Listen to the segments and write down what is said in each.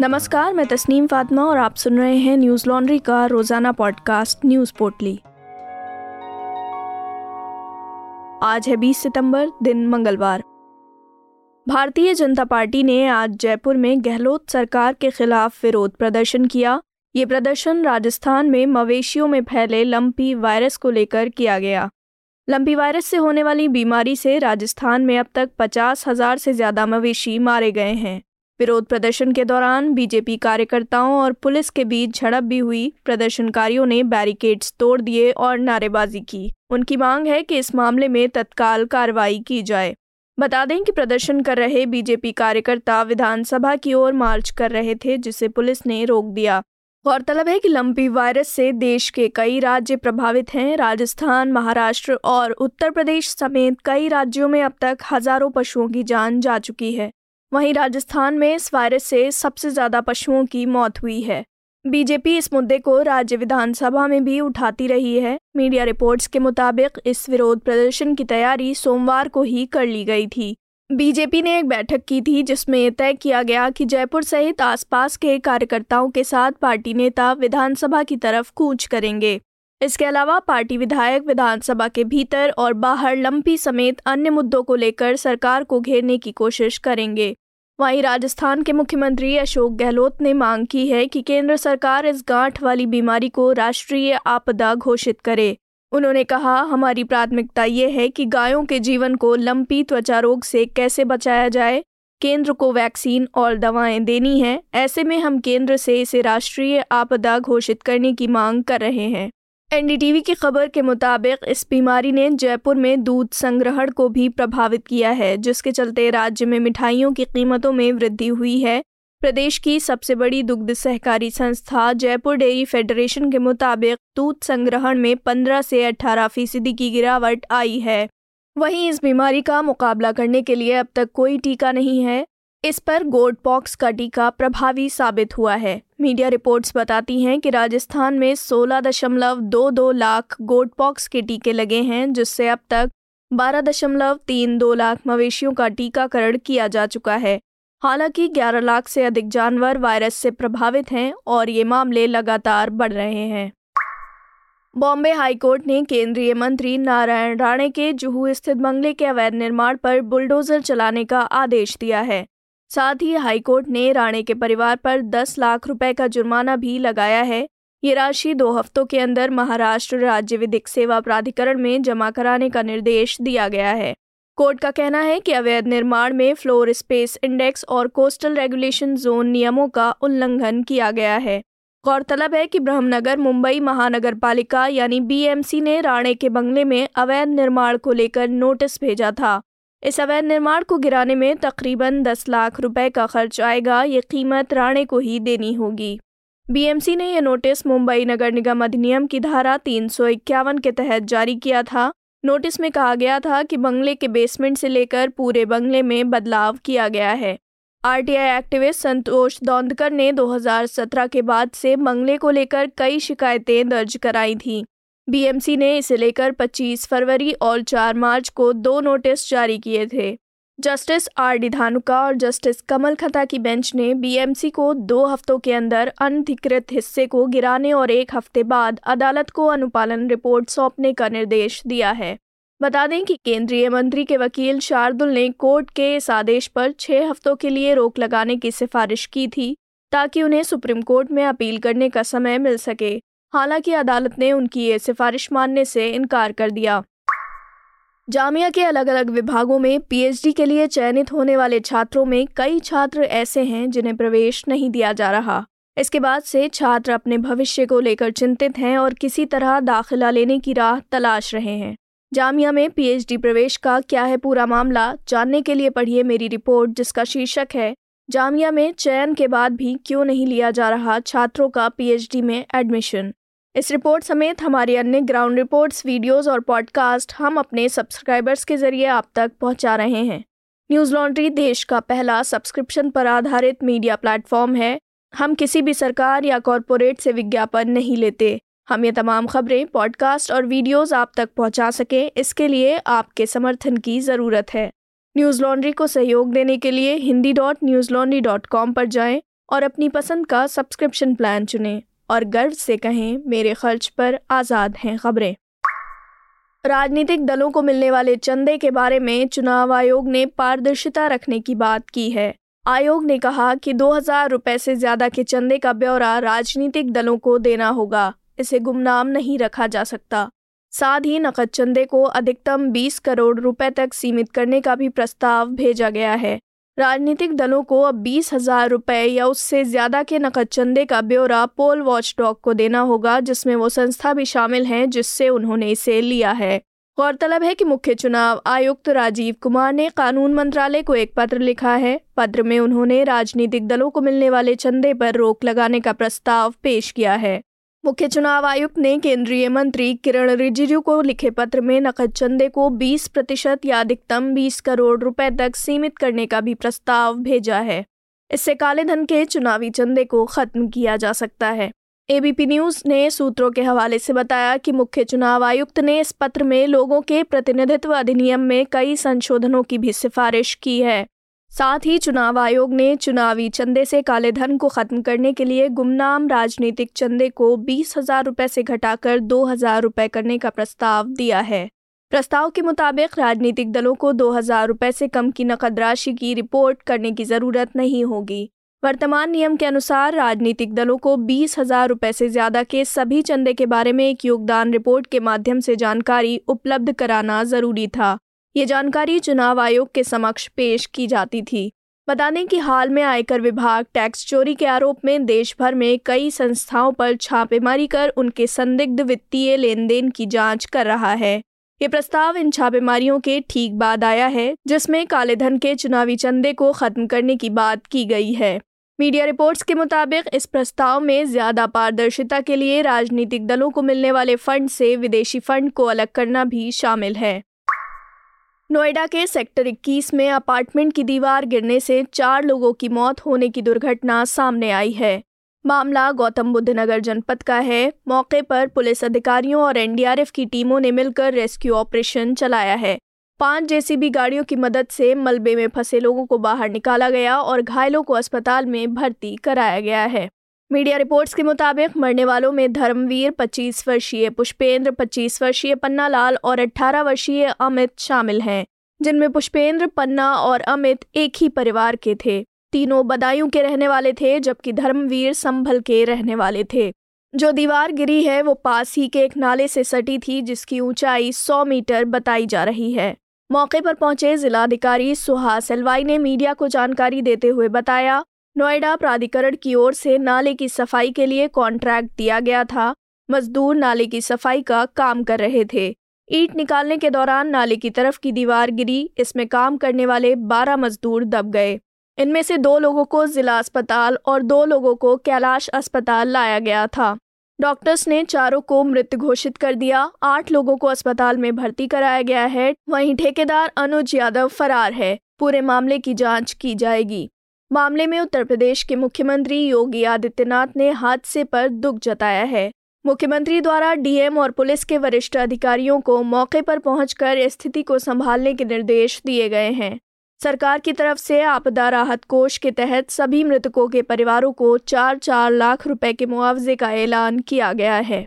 नमस्कार, मैं तस्नीम फातिमा और आप सुन रहे हैं न्यूज़ लॉन्ड्री का रोज़ाना पॉडकास्ट, न्यूज़ पोर्टली। आज है 20 सितंबर, दिन मंगलवार। भारतीय जनता पार्टी ने आज जयपुर में गहलोत सरकार के खिलाफ विरोध प्रदर्शन किया। ये प्रदर्शन राजस्थान में मवेशियों में फैले लंपी वायरस को लेकर किया गया। लंपी वायरस से होने वाली बीमारी से राजस्थान में अब तक पचास हज़ार से ज़्यादा मवेशी मारे गए हैं। विरोध प्रदर्शन के दौरान बीजेपी कार्यकर्ताओं और पुलिस के बीच झड़प भी हुई। प्रदर्शनकारियों ने बैरिकेड्स तोड़ दिए और नारेबाजी की। उनकी मांग है कि इस मामले में तत्काल कार्रवाई की जाए। बता दें कि प्रदर्शन कर रहे बीजेपी कार्यकर्ता विधानसभा की ओर मार्च कर रहे थे, जिसे पुलिस ने रोक दिया। गौरतलब है कि लंपी वायरस से देश के कई राज्य प्रभावित हैं। राजस्थान, महाराष्ट्र और उत्तर प्रदेश समेत कई राज्यों में अब तक हज़ारों पशुओं की जान जा चुकी है। वहीं राजस्थान में इस वायरस से सबसे ज़्यादा पशुओं की मौत हुई है। बीजेपी इस मुद्दे को राज्य विधानसभा में भी उठाती रही है। मीडिया रिपोर्ट्स के मुताबिक इस विरोध प्रदर्शन की तैयारी सोमवार को ही कर ली गई थी। बीजेपी ने एक बैठक की थी जिसमें यह तय किया गया कि जयपुर सहित आसपास के कार्यकर्ताओं के साथ पार्टी नेता विधानसभा की तरफ़ कूच करेंगे। इसके अलावा पार्टी विधायक, विधानसभा के भीतर और बाहर लंपी समेत अन्य मुद्दों को लेकर सरकार को घेरने की कोशिश करेंगे। वहीं राजस्थान के मुख्यमंत्री अशोक गहलोत ने मांग की है कि केंद्र सरकार इस गांठ वाली बीमारी को राष्ट्रीय आपदा घोषित करे। उन्होंने कहा, हमारी प्राथमिकता ये है कि गायों के जीवन को लंपी त्वचा रोग से कैसे बचाया जाए। केंद्र को वैक्सीन और दवाएँ देनी है। ऐसे में हम केंद्र से इसे राष्ट्रीय आपदा घोषित करने की मांग कर रहे हैं। एनडीटीवी की खबर के मुताबिक इस बीमारी ने जयपुर में दूध संग्रहण को भी प्रभावित किया है, जिसके चलते राज्य में मिठाइयों की कीमतों में वृद्धि हुई है। प्रदेश की सबसे बड़ी दुग्ध सहकारी संस्था जयपुर डेयरी फेडरेशन के मुताबिक दूध संग्रहण में 15 से 18 फ़ीसदी की गिरावट आई है। वहीं इस बीमारी का मुकाबला करने के लिए अब तक कोई टीका नहीं है। इस पर गोड पॉक्स का टीका प्रभावी साबित हुआ है। मीडिया रिपोर्ट्स बताती हैं कि राजस्थान में सोलह दशमलव दो दो लाख गोड पॉक्स के टीके लगे हैं, जिससे अब तक बारह दशमलव तीन दो लाख मवेशियों का टीकाकरण किया जा चुका है। हालाँकि 11 लाख से अधिक जानवर वायरस से प्रभावित हैं और ये मामले लगातार बढ़ रहे हैं। बॉम्बे हाईकोर्ट ने केंद्रीय मंत्री नारायण राणे के जुहू स्थित बंगले के अवैध निर्माण पर बुलडोजर चलाने का आदेश दिया है। साथ ही हाईकोर्ट ने राणे के परिवार पर 10 लाख रुपए का जुर्माना भी लगाया है। ये राशि दो हफ्तों के अंदर महाराष्ट्र राज्य विधिक सेवा प्राधिकरण में जमा कराने का निर्देश दिया गया है। कोर्ट का कहना है कि अवैध निर्माण में फ्लोर स्पेस इंडेक्स और कोस्टल रेगुलेशन जोन नियमों का उल्लंघन किया गया है। गौरतलब है कि ब्रह्मनगर, मुंबई महानगर पालिका यानी बीएमसी ने राणे के बंगले में अवैध निर्माण को लेकर नोटिस भेजा था। इस अवैध निर्माण को गिराने में तकरीबन 10 लाख रुपए का खर्च आएगा, ये कीमत राणे को ही देनी होगी। बीएमसी ने यह नोटिस मुंबई नगर निगम अधिनियम की धारा तीन सौ इक्यावन के तहत जारी किया था। नोटिस में कहा गया था कि बंगले के बेसमेंट से लेकर पूरे बंगले में बदलाव किया गया है। आरटीआई एक्टिविस्ट संतोष दौंदकर ने 2017 के बाद से बंगले को लेकर कई शिकायतें दर्ज कराई थीं। बीएमसी ने इसे लेकर 25 फरवरी और 4 मार्च को दो नोटिस जारी किए थे। जस्टिस आर डी धानुका और जस्टिस कमल खता की बेंच ने बीएमसी को दो हफ्तों के अंदर अनधिकृत हिस्से को गिराने और एक हफ़्ते बाद अदालत को अनुपालन रिपोर्ट सौंपने का निर्देश दिया है। बता दें कि केंद्रीय मंत्री के वकील शार्दुल ने कोर्ट के इस आदेश पर छह हफ्तों के लिए रोक लगाने की सिफारिश की थी, ताकि उन्हें सुप्रीम कोर्ट में अपील करने का समय मिल सके। हालाँकि अदालत ने उनकी ये सिफारिश मानने से इनकार कर दिया। जामिया के अलग अलग विभागों में पीएचडी के लिए चयनित होने वाले छात्रों में कई छात्र ऐसे हैं जिन्हें प्रवेश नहीं दिया जा रहा। इसके बाद से छात्र अपने भविष्य को लेकर चिंतित हैं और किसी तरह दाखिला लेने की राह तलाश रहे हैं। जामिया में पीएचडी प्रवेश का क्या है पूरा मामला जानने के लिए पढ़िए मेरी रिपोर्ट जिसका शीर्षक है, जामिया में चयन के बाद भी क्यों नहीं लिया जा रहा छात्रों का पीएचडी में एडमिशन। इस रिपोर्ट समेत हमारी अन्य ग्राउंड रिपोर्ट्स, वीडियोस और पॉडकास्ट हम अपने सब्सक्राइबर्स के ज़रिए आप तक पहुँचा रहे हैं। न्यूज़ लॉन्ड्री देश का पहला सब्सक्रिप्शन पर आधारित मीडिया प्लेटफॉर्म है। हम किसी भी सरकार या कॉरपोरेट से विज्ञापन नहीं लेते। हम ये तमाम खबरें, पॉडकास्ट और वीडियोस आप तक पहुँचा सकें, इसके लिए आपके समर्थन की ज़रूरत है। न्यूज़ लॉन्ड्री को सहयोग देने के लिए Hindi dot Newslaundry dot com पर जाएँ और अपनी पसंद का सब्सक्रिप्शन प्लान चुनें। और गर्व से कहें, मेरे खर्च पर आज़ाद हैं खबरें। राजनीतिक दलों को मिलने वाले चंदे के बारे में चुनाव आयोग ने पारदर्शिता रखने की बात की है। आयोग ने कहा कि 2000 रुपए से ज़्यादा के चंदे का ब्यौरा राजनीतिक दलों को देना होगा, इसे गुमनाम नहीं रखा जा सकता। साथ ही नकद चंदे को अधिकतम 20 करोड़ रुपए तक सीमित करने का भी प्रस्ताव भेजा गया है। राजनीतिक दलों को अब बीस हज़ार रुपए या उससे ज़्यादा के नकद चंदे का ब्यौरा पोल वॉच डॉग को देना होगा, जिसमें वो संस्था भी शामिल हैं, जिससे उन्होंने इसे लिया है। गौरतलब है कि मुख्य चुनाव आयुक्त राजीव कुमार ने कानून मंत्रालय को एक पत्र लिखा है। पत्र में उन्होंने राजनीतिक दलों को मिलने वाले चंदे पर रोक लगाने का प्रस्ताव पेश किया है। मुख्य चुनाव आयुक्त ने केंद्रीय मंत्री किरण रिजिजू को लिखे पत्र में नकद चंदे को 20 प्रतिशत या अधिकतम 20 करोड़ रुपए तक सीमित करने का भी प्रस्ताव भेजा है। इससे काले धन के चुनावी चंदे को खत्म किया जा सकता है। एबीपी न्यूज़ ने सूत्रों के हवाले से बताया कि मुख्य चुनाव आयुक्त ने इस पत्र में लोगों के प्रतिनिधित्व अधिनियम में कई संशोधनों की भी सिफारिश की है। साथ ही चुनाव आयोग ने चुनावी चंदे से काले धन को खत्म करने के लिए गुमनाम राजनीतिक चंदे को बीस हज़ार रुपए से घटाकर दो हज़ार रुपए करने का प्रस्ताव दिया है। प्रस्ताव के मुताबिक राजनीतिक दलों को दो हज़ार रुपए से कम की नकद राशि की रिपोर्ट करने की ज़रूरत नहीं होगी। वर्तमान नियम के अनुसार राजनीतिक दलों को बीस हज़ार रुपए से ज़्यादा के सभी चंदे के बारे में एक योगदान रिपोर्ट के माध्यम से जानकारी उपलब्ध कराना ज़रूरी था। ये जानकारी चुनाव आयोग के समक्ष पेश की जाती थी। बता दें कि हाल में आयकर विभाग टैक्स चोरी के आरोप में देश भर में कई संस्थाओं पर छापेमारी कर उनके संदिग्ध वित्तीय लेन देन की जाँच कर रहा है। ये प्रस्ताव इन छापेमारियों के ठीक बाद आया है, जिसमें काले धन के चुनावी चंदे को खत्म करने की बात की गई है। मीडिया रिपोर्ट्स के मुताबिक इस प्रस्ताव में ज़्यादा पारदर्शिता के लिए राजनीतिक दलों को मिलने वाले फंड से विदेशी फंड को अलग करना भी शामिल है। नोएडा के सेक्टर 21 में अपार्टमेंट की दीवार गिरने से चार लोगों की मौत होने की दुर्घटना सामने आई है। मामला गौतम बुद्ध नगर जनपद का है। मौके पर पुलिस अधिकारियों और एनडीआरएफ की टीमों ने मिलकर रेस्क्यू ऑपरेशन चलाया है। पाँच जेसीबी गाड़ियों की मदद से मलबे में फंसे लोगों को बाहर निकाला गया और घायलों को अस्पताल में भर्ती कराया गया है। मीडिया रिपोर्ट्स के मुताबिक, मरने वालों में धर्मवीर 25 वर्षीय पुष्पेंद्र 25 वर्षीय पन्ना लाल और 18 वर्षीय अमित शामिल हैं, जिनमें पुष्पेंद्र, पन्ना और अमित एक ही परिवार के थे। तीनों बदायूं के रहने वाले थे, जबकि धर्मवीर संभल के रहने वाले थे। जो दीवार गिरी है, वो पास ही के एक नाले से सटी थी, जिसकी ऊंचाई 100 मीटर बताई जा रही है। मौके पर पहुँचे जिलाधिकारी सुहास एलवाई ने मीडिया को जानकारी देते हुए बताया नोएडा प्राधिकरण की ओर से नाले की सफ़ाई के लिए कॉन्ट्रैक्ट दिया गया था। मजदूर नाले की सफ़ाई का काम कर रहे थे। ईट निकालने के दौरान नाले की तरफ़ की दीवार गिरी, इसमें काम करने वाले 12 मजदूर दब गए। इनमें से दो लोगों को जिला अस्पताल और दो लोगों को कैलाश अस्पताल लाया गया था। डॉक्टर्स ने चारों को मृत घोषित कर दिया। आठ लोगों को अस्पताल में भर्ती कराया गया है। वहीं ठेकेदार अनुज यादव फरार है। पूरे मामले की जाँच की जाएगी। मामले में उत्तर प्रदेश के मुख्यमंत्री योगी आदित्यनाथ ने हादसे पर दुख जताया है। मुख्यमंत्री द्वारा डीएम और पुलिस के वरिष्ठ अधिकारियों को मौके पर पहुंचकर स्थिति को संभालने के निर्देश दिए गए हैं। सरकार की तरफ़ से आपदा राहत कोष के तहत सभी मृतकों के परिवारों को चार चार लाख रुपए के मुआवजे का ऐलान किया गया है।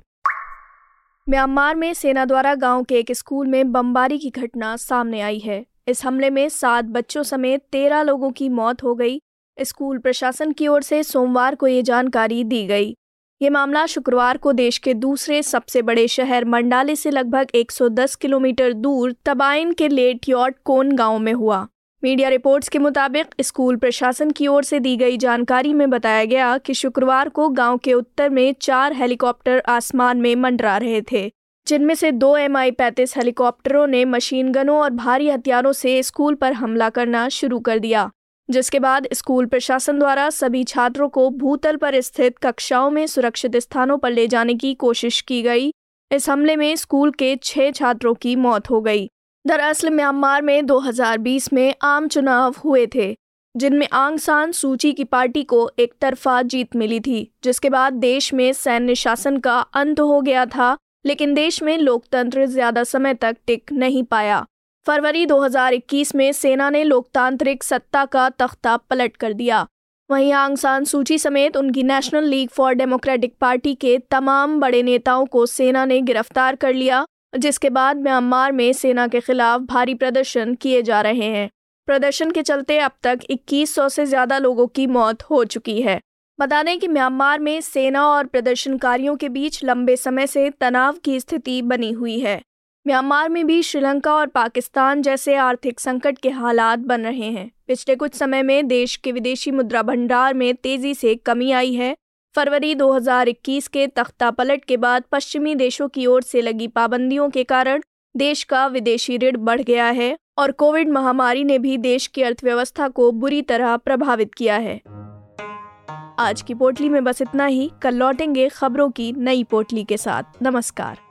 म्यांमार में सेना द्वारा गाँव के एक स्कूल में बमबारी की घटना सामने आई है। इस हमले में सात बच्चों समेत तेरह लोगों की मौत हो गई। स्कूल प्रशासन की ओर से सोमवार को ये जानकारी दी गई। ये मामला शुक्रवार को देश के दूसरे सबसे बड़े शहर मंडाले से लगभग 110 किलोमीटर दूर तबाइन के लेटयॉट कोन गाँव में हुआ। मीडिया रिपोर्ट्स के मुताबिक स्कूल प्रशासन की ओर से दी गई जानकारी में बताया गया कि शुक्रवार को गाँव के उत्तर में चार हेलीकॉप्टर आसमान में मंडरा रहे थे, जिनमें से दो एम आई पैंतीस हेलीकॉप्टरों ने मशीन गनों और भारी हथियारों से स्कूल पर हमला करना शुरू कर दिया। जिसके बाद स्कूल प्रशासन द्वारा सभी छात्रों को भूतल पर स्थित कक्षाओं में सुरक्षित स्थानों पर ले जाने की कोशिश की गई। इस हमले में स्कूल के छह छात्रों की मौत हो गई। दरअसल म्यांमार में 2020 में आम चुनाव हुए थे, जिनमें आंग सान सूची की पार्टी को एक तरफा जीत मिली थी, जिसके बाद देश में सैन्य शासन का अंत हो गया था, लेकिन देश में लोकतंत्र ज़्यादा समय तक टिक नहीं पाया। फरवरी 2021 में सेना ने लोकतांत्रिक सत्ता का तख्ता पलट कर दिया। वहीं आंग सान सूची समेत उनकी National League for Democratic Party के तमाम बड़े नेताओं को सेना ने गिरफ़्तार कर लिया, जिसके बाद म्यांमार में सेना के खिलाफ भारी प्रदर्शन किए जा रहे हैं। प्रदर्शन के चलते अब तक 2100 से ज़्यादा लोगों की मौत हो चुकी है। बता दें कि म्यांमार में सेना और प्रदर्शनकारियों के बीच लंबे समय से तनाव की स्थिति बनी हुई है। म्यांमार में भी श्रीलंका और पाकिस्तान जैसे आर्थिक संकट के हालात बन रहे हैं। पिछले कुछ समय में देश के विदेशी मुद्रा भंडार में तेज़ी से कमी आई है। फरवरी 2021 के तख्ता पलट के बाद पश्चिमी देशों की ओर से लगी पाबंदियों के कारण देश का विदेशी ऋण बढ़ गया है और कोविड महामारी ने भी देश की अर्थव्यवस्था को बुरी तरह प्रभावित किया है। आज की पोटली में बस इतना ही। कल लौटेंगे खबरों की नई पोटली के साथ। नमस्कार।